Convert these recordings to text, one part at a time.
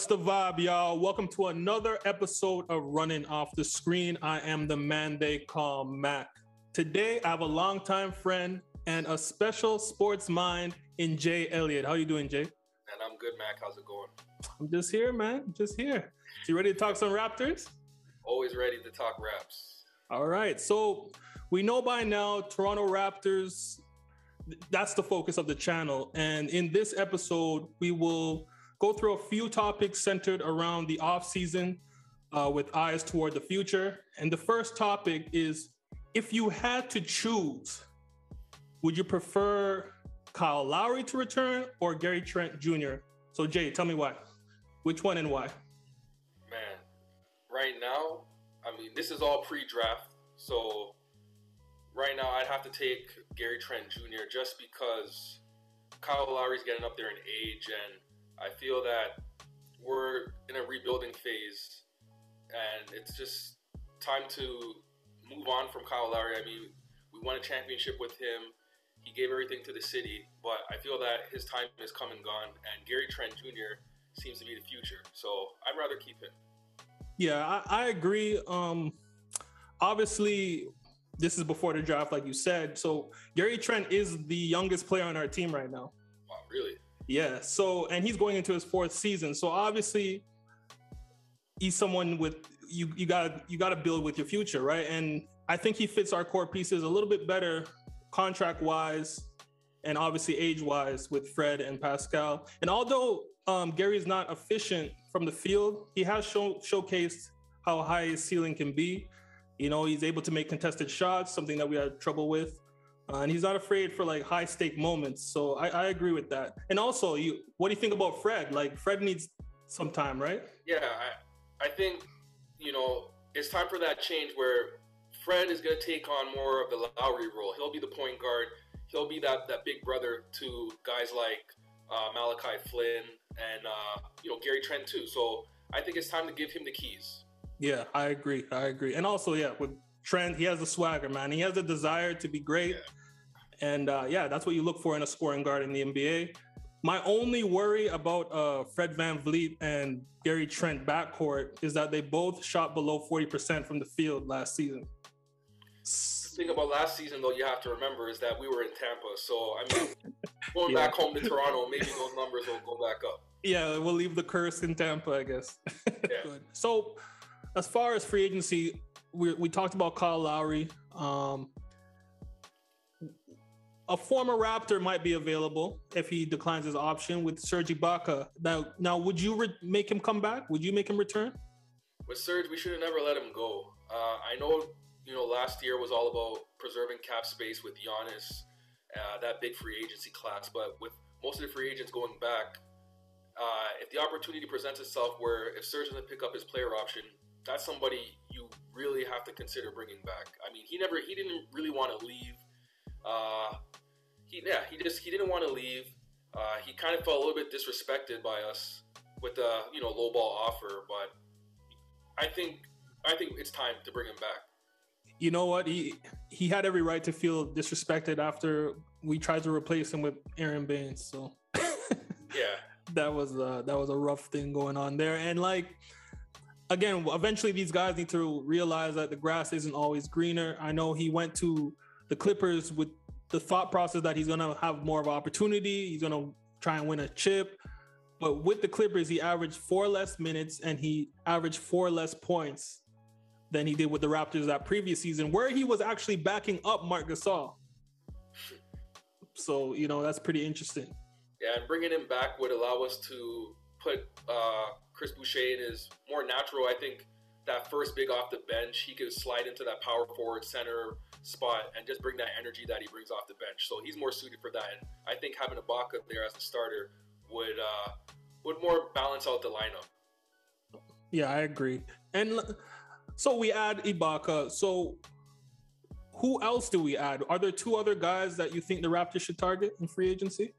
What's the vibe, y'all? Welcome to another episode of Running Off the Screen. I am the man they call Mac. Today, I have a longtime friend and a special sports mind in Jay Elliott. How you doing, Jay? And I'm good, Mac. How's it going? I'm just here, man. Just here. So you ready to talk some Raptors? Always ready to talk raps. All right. So we know by now, Toronto Raptors, that's the focus of the channel. And in this episode, we will go through a few topics centered around the offseason uh, with eyes toward the future. And the first topic is if you had to choose, would you prefer Kyle Lowry to return or Gary Trent Jr.? So, Jay, tell me why. Which one and why? Man, right now, I mean, this is all pre draft. So, right now, I'd have to take Gary Trent Jr. just because Kyle Lowry's getting up there in age and I feel that we're in a rebuilding phase, and it's just time to move on from Kyle Lowry. I mean, we won a championship with him. He gave everything to the city, but I feel that his time is come and gone. And Gary Trent Jr. seems to be the future, so I'd rather keep him. Yeah, I, I agree. Um, obviously, this is before the draft, like you said. So Gary Trent is the youngest player on our team right now. Wow, really? Yeah. So, and he's going into his fourth season. So obviously, he's someone with you. You got you got to build with your future, right? And I think he fits our core pieces a little bit better, contract wise, and obviously age wise with Fred and Pascal. And although um, Gary is not efficient from the field, he has show, showcased how high his ceiling can be. You know, he's able to make contested shots, something that we had trouble with uh, and he's not afraid for like high stake moments. So I, I agree with that. And also, you what do you think about Fred? Like Fred needs some time, right? Yeah, I, I think you know it's time for that change where Fred is going to take on more of the Lowry role. He'll be the point guard. He'll be that that big brother to guys like uh, Malachi Flynn and uh, you know Gary Trent too. So I think it's time to give him the keys. Yeah, I agree. I agree. And also, yeah, with Trent, he has the swagger, man. He has the desire to be great. Yeah and uh, yeah, that's what you look for in a scoring guard in the NBA. My only worry about uh, Fred VanVleet and Gary Trent backcourt is that they both shot below 40% from the field last season. The thing about last season, though, you have to remember is that we were in Tampa. So, I mean, going yeah. back home to Toronto, maybe those numbers will go back up. Yeah, we'll leave the curse in Tampa, I guess. Yeah. so, as far as free agency, we, we talked about Kyle Lowry. Um, a former Raptor might be available if he declines his option with Serge Ibaka. Now, now, would you re- make him come back? Would you make him return? With Serge, we should have never let him go. Uh, I know, you know, last year was all about preserving cap space with Giannis, uh, that big free agency class. But with most of the free agents going back, uh, if the opportunity presents itself where if Serge doesn't pick up his player option, that's somebody you really have to consider bringing back. I mean, he never, he didn't really want to leave. Uh, he yeah he just he didn't want to leave. Uh, he kind of felt a little bit disrespected by us with the you know low ball offer, but I think I think it's time to bring him back. You know what? He he had every right to feel disrespected after we tried to replace him with Aaron Baynes. So yeah, that was uh, that was a rough thing going on there. And like again, eventually these guys need to realize that the grass isn't always greener. I know he went to the Clippers with the thought process that he's going to have more of an opportunity. He's going to try and win a chip. But with the Clippers, he averaged four less minutes and he averaged four less points than he did with the Raptors that previous season, where he was actually backing up Marc Gasol. So, you know, that's pretty interesting. Yeah, and bringing him back would allow us to put uh, Chris Boucher in his more natural, I think, that first big off the bench. He could slide into that power forward center spot and just bring that energy that he brings off the bench. So he's more suited for that. And I think having Ibaka there as the starter would uh, would more balance out the lineup. Yeah, I agree. And so we add Ibaka. So who else do we add? Are there two other guys that you think the Raptors should target in free agency?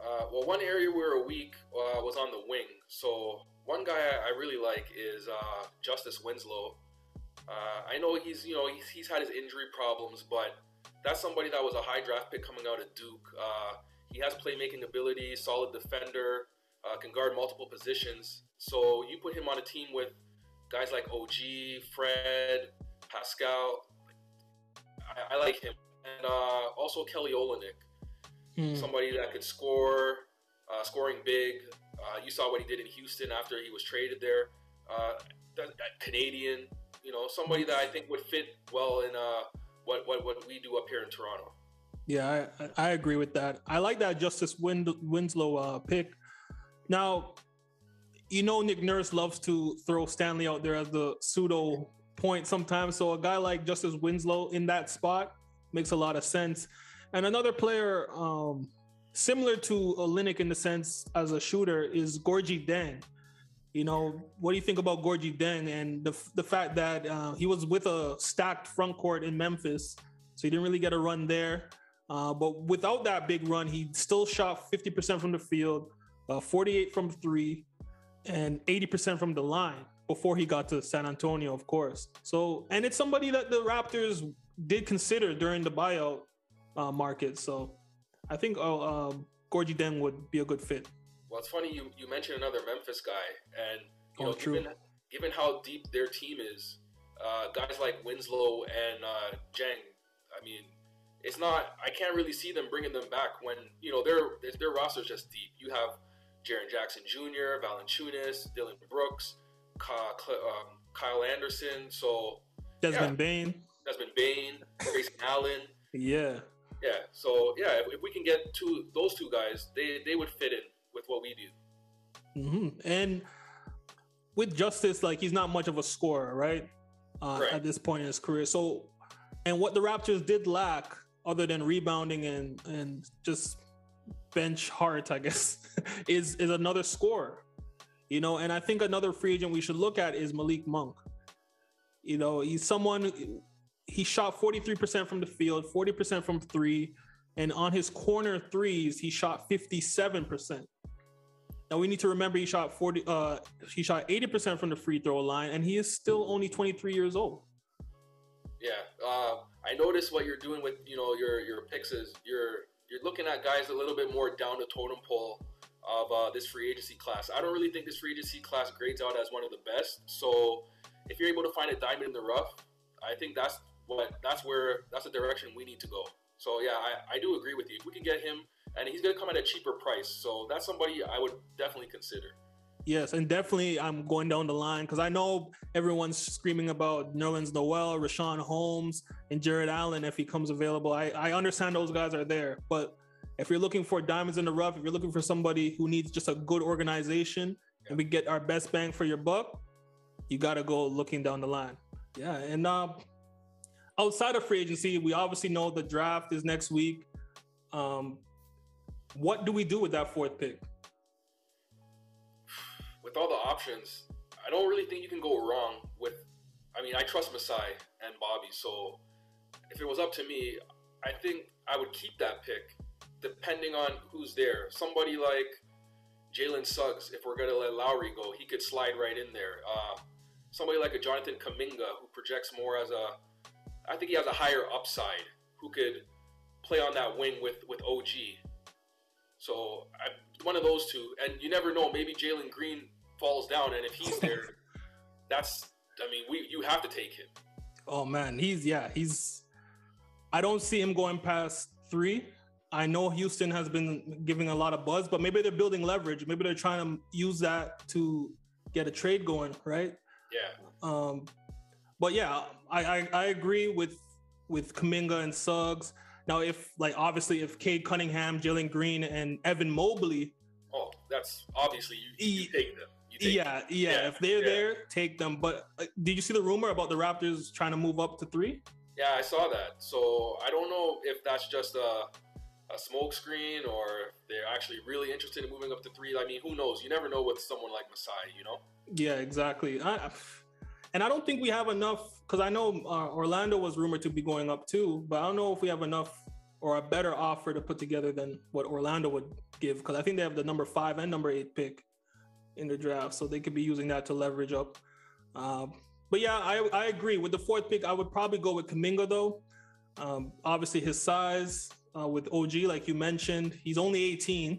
Uh, well, one area we were weak uh, was on the wing. So one guy I really like is uh, Justice Winslow. Uh, I know he's you know he's, he's had his injury problems, but that's somebody that was a high draft pick coming out of Duke. Uh, he has playmaking ability, solid defender. uh, can guard multiple positions. So you put him on a team with guys like OG, Fred, Pascal. I, I like him, and uh, also Kelly Olynyk, hmm. somebody that could score, uh, scoring big. Uh, you saw what he did in Houston after he was traded there. Uh, that, that Canadian, you know, somebody that I think would fit well in uh, what, what what we do up here in Toronto. Yeah, I, I agree with that. I like that Justice Wind, Winslow uh, pick. Now, you know, Nick Nurse loves to throw Stanley out there as the pseudo point sometimes. So a guy like Justice Winslow in that spot makes a lot of sense. And another player um, similar to Olynyk in the sense as a shooter is Gorgui Dieng. You know, what do you think about Gorgui Dieng and the the fact that uh, he was with a stacked front court in Memphis, so he didn't really get a run there. Uh, but without that big run, he still shot 50% from the field, uh, 48 from three, and 80% from the line before he got to San Antonio, of course. So, and it's somebody that the Raptors did consider during the buyout uh, market. So, I think uh, um, Gorgui Dieng would be a good fit. Well, it's funny you, you mentioned another Memphis guy, and you oh, know, true. given given how deep their team is, uh, guys like Winslow and uh, Dieng, I mean, it's not. I can't really see them bringing them back when you know their their roster's just deep. You have Jaren Jackson Jr., Valanciunas, Dillon Brooks, Kyle, um, Kyle Anderson. So Desmond yeah. Bane, Desmond Bane, Grayson Allen. Yeah. Yeah. So yeah, if, if, we can get two those two guys, they they would fit in with what we do. Mm-hmm. And with Justice, like he's not much of a scorer, right? Uh, right? At this point in his career. So, and what the Raptors did lack, other than rebounding and and just bench heart, I guess, is is another scorer. You know, and I think another free agent we should look at is Malik Monk. You know, he's someone he shot 43% from the field, 40% from three, and on his corner threes, he shot 57%. Now we need to remember he shot 40 uh he shot 80% from the free throw line and he is still only 23 years old. Yeah. Uh, I noticed what you're doing with, you know, your your picks is you're you're looking at guys a little bit more down the totem pole of uh, this free agency class. I don't really think this free agency class grades out as one of the best. So if you're able to find a diamond in the rough, I think that's what that's where that's the direction we need to go. So yeah, I, I do agree with you. If we can get him and he's going to come at a cheaper price. So that's somebody I would definitely consider. Yes, and definitely I'm going down the line because I know everyone's screaming about Nerlens Noel, Richaun Holmes, and Jarrett Allen if he comes available. I, I understand those guys are there, but if you're looking for diamonds in the rough, if you're looking for somebody who needs just a good organization yeah. and we get our best bang for your buck, you got to go looking down the line. Yeah, and uh, outside of free agency, we obviously know the draft is next week. Um, what do we do with that fourth pick? With all the options, I don't really think you can go wrong with. I mean, I trust Masai and Bobby, so if it was up to me, I think I would keep that pick, depending on who's there. Somebody like Jalen Suggs, if we're gonna let Lowry go, he could slide right in there. Uh, somebody like a Jonathan Kuminga, who projects more as a, I think he has a higher upside, who could play on that wing with with OG. So I, one of those two, and you never know. Maybe Jalen Green falls down, and if he's there, that's. I mean, we you have to take him. Oh man, he's yeah, he's. I don't see him going past three. I know Houston has been giving a lot of buzz, but maybe they're building leverage. Maybe they're trying to use that to get a trade going, right? Yeah. Um, but yeah, I, I, I agree with with Kuminga and Suggs. Now, if like obviously if Cade Cunningham, Jalen Green, and Evan Mobley, oh, that's obviously you, you take them. You take yeah, them. yeah, yeah, If they're yeah. there, take them. But uh, did you see the rumor about the Raptors trying to move up to three? Yeah, I saw that. So I don't know if that's just a a smokescreen or they're actually really interested in moving up to three. I mean, who knows? You never know with someone like Masai, you know? Yeah, exactly. I, and I don't think we have enough because I know uh, Orlando was rumored to be going up too, but I don't know if we have enough or a better offer to put together than what Orlando would give because I think they have the number five and number eight pick in the draft, so they could be using that to leverage up. Um, but yeah, I, I agree with the fourth pick. I would probably go with Kuminga though. Um, obviously, his size uh, with OG, like you mentioned, he's only 18.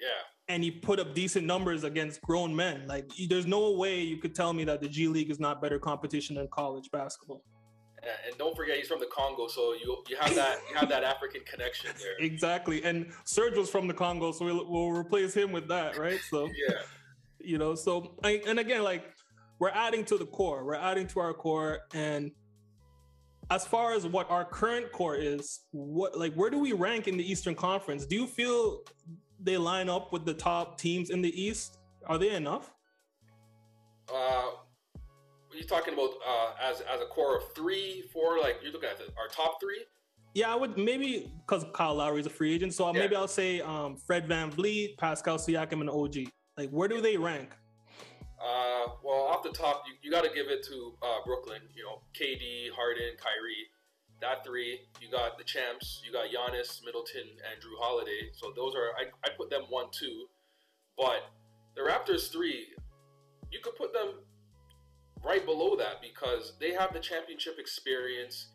Yeah. And he put up decent numbers against grown men. Like, there's no way you could tell me that the G League is not better competition than college basketball. Yeah, and don't forget he's from the Congo, so you you have that you have that African connection there. Exactly, and Serge was from the Congo, so we'll, we'll replace him with that, right? So yeah, you know, so I, and again, like we're adding to the core, we're adding to our core, and as far as what our current core is, what like where do we rank in the Eastern Conference? Do you feel they line up with the top teams in the East? Are they enough? Uh, you talking about uh, as as a core of three, four? Like you're looking at the, our top three. Yeah, I would maybe because Kyle Lowry is a free agent, so yeah. maybe I'll say um, Fred VanVleet, Pascal Siakam, and OG. Like, where do they rank? Uh, well, off the top, you, you got to give it to uh, Brooklyn. You know, KD, Harden, Kyrie. That three. You got the champs. You got Giannis, Middleton, and Jrue Holiday. So those are I I put them one two, but the Raptors three, you could put them right below that because they have the championship experience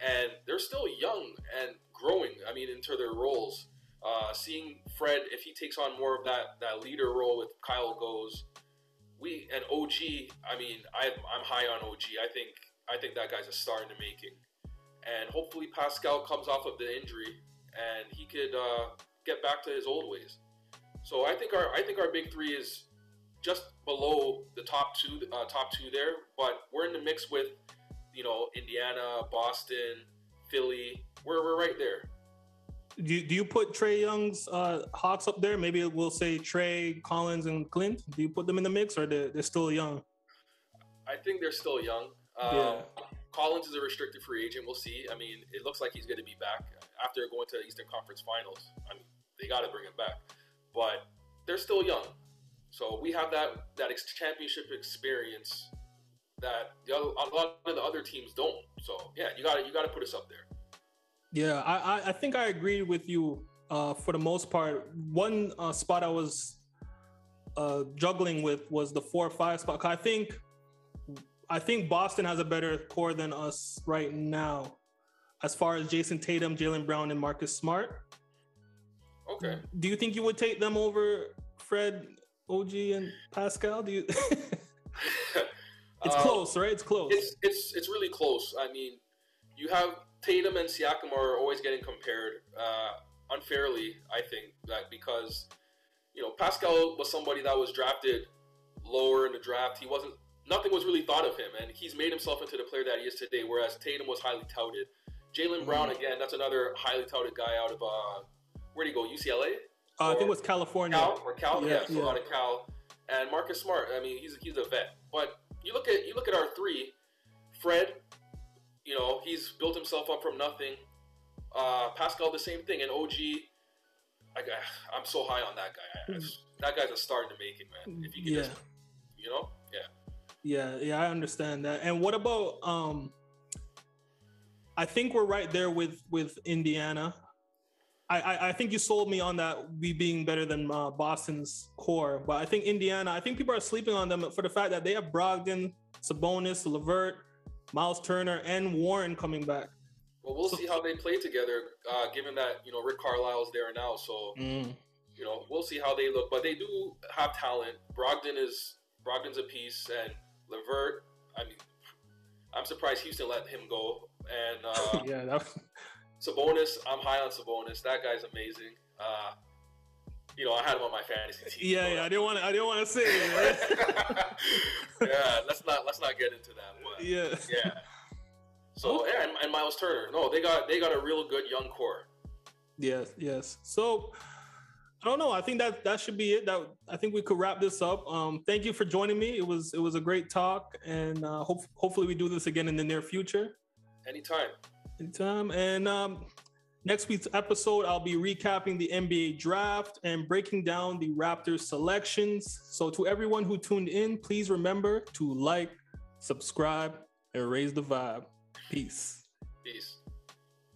and they're still young and growing. I mean, into their roles. Uh, seeing Fred, if he takes on more of that that leader role with Kyle goes, we and OG. I mean, I, I'm high on OG. I think I think that guy's a star in the making, and hopefully Pascal comes off of the injury and he could uh, get back to his old ways. So I think our I think our big three is just below the top two, uh, top two there. But we're in the mix with, you know, Indiana, Boston, Philly. We're we're right there. Do you, do you put Trae Young's uh, Hawks up there? Maybe we'll say Trae Collins, and Clint. Do you put them in the mix, or they're, they're still young? I think they're still young. Um, yeah. Collins is a restricted free agent. We'll see. I mean, it looks like he's going to be back after going to the Eastern Conference Finals. I mean, they got to bring him back, but they're still young. So we have that that championship experience that the other, a lot of the other teams don't. So yeah, you got to you got to put us up there. Yeah, I I think I agree with you uh, for the most part. One uh, spot I was uh, juggling with was the four or five spot. I think I think Boston has a better core than us right now, as far as Jayson Tatum, Jaylen Brown, and Marcus Smart. Okay. Do you think you would take them over Fred OG and Pascal? Do you? it's um, close, right? It's close. It's it's it's really close. I mean, you have Tatum and Siakam are always getting compared uh, unfairly. I think that because you know Pascal was somebody that was drafted lower in the draft. He wasn't. Nothing was really thought of him, and he's made himself into the player that he is today. Whereas Tatum was highly touted. Jaylen mm-hmm. Brown again. That's another highly touted guy out of uh, where do you go? UCLA. Uh, I think it was California. Cal or Cal, yeah, yeah, so yeah. out of Cal. And Marcus Smart, I mean, he's he's a vet. But you look at you look at our three, Fred, you know, he's built himself up from nothing. Uh, Pascal, the same thing, and OG. I, I'm so high on that guy. I, that guy's a star in the making, man. If you can yeah. just, you know, yeah. Yeah, I understand that. And what about um? I think we're right there with with Indiana. I, I think you sold me on that we being better than uh, Boston's core, but I think Indiana. I think people are sleeping on them for the fact that they have Brogdon, Sabonis, LeVert, Miles Turner, and Warren coming back. Well, we'll so, see how they play together, uh, given that you know Rick Carlisle's there now. So mm. you know we'll see how they look, but they do have talent. Brogdon is Brogdon's a piece, and LeVert. I mean, I'm surprised Houston let him go. And uh, yeah, that, Sabonis, I'm high on Sabonis. That guy's amazing. Uh, you know, I had him on my fantasy team. Yeah, yeah. I didn't want to. I didn't want to say it. Right? yeah, let's not let's not get into that. But, yeah, yeah. So yeah, and, and, Miles Turner. No, they got they got a real good young core. Yes, yes. So I don't know. I think that that should be it. That I think we could wrap this up. Um, thank you for joining me. It was it was a great talk, and uh, hope, hopefully we do this again in the near future. Anytime. Anytime. And um, next week's episode, I'll be recapping the NBA draft and breaking down the Raptors selections. So, to everyone who tuned in, please remember to like, subscribe, and raise the vibe. Peace. Peace.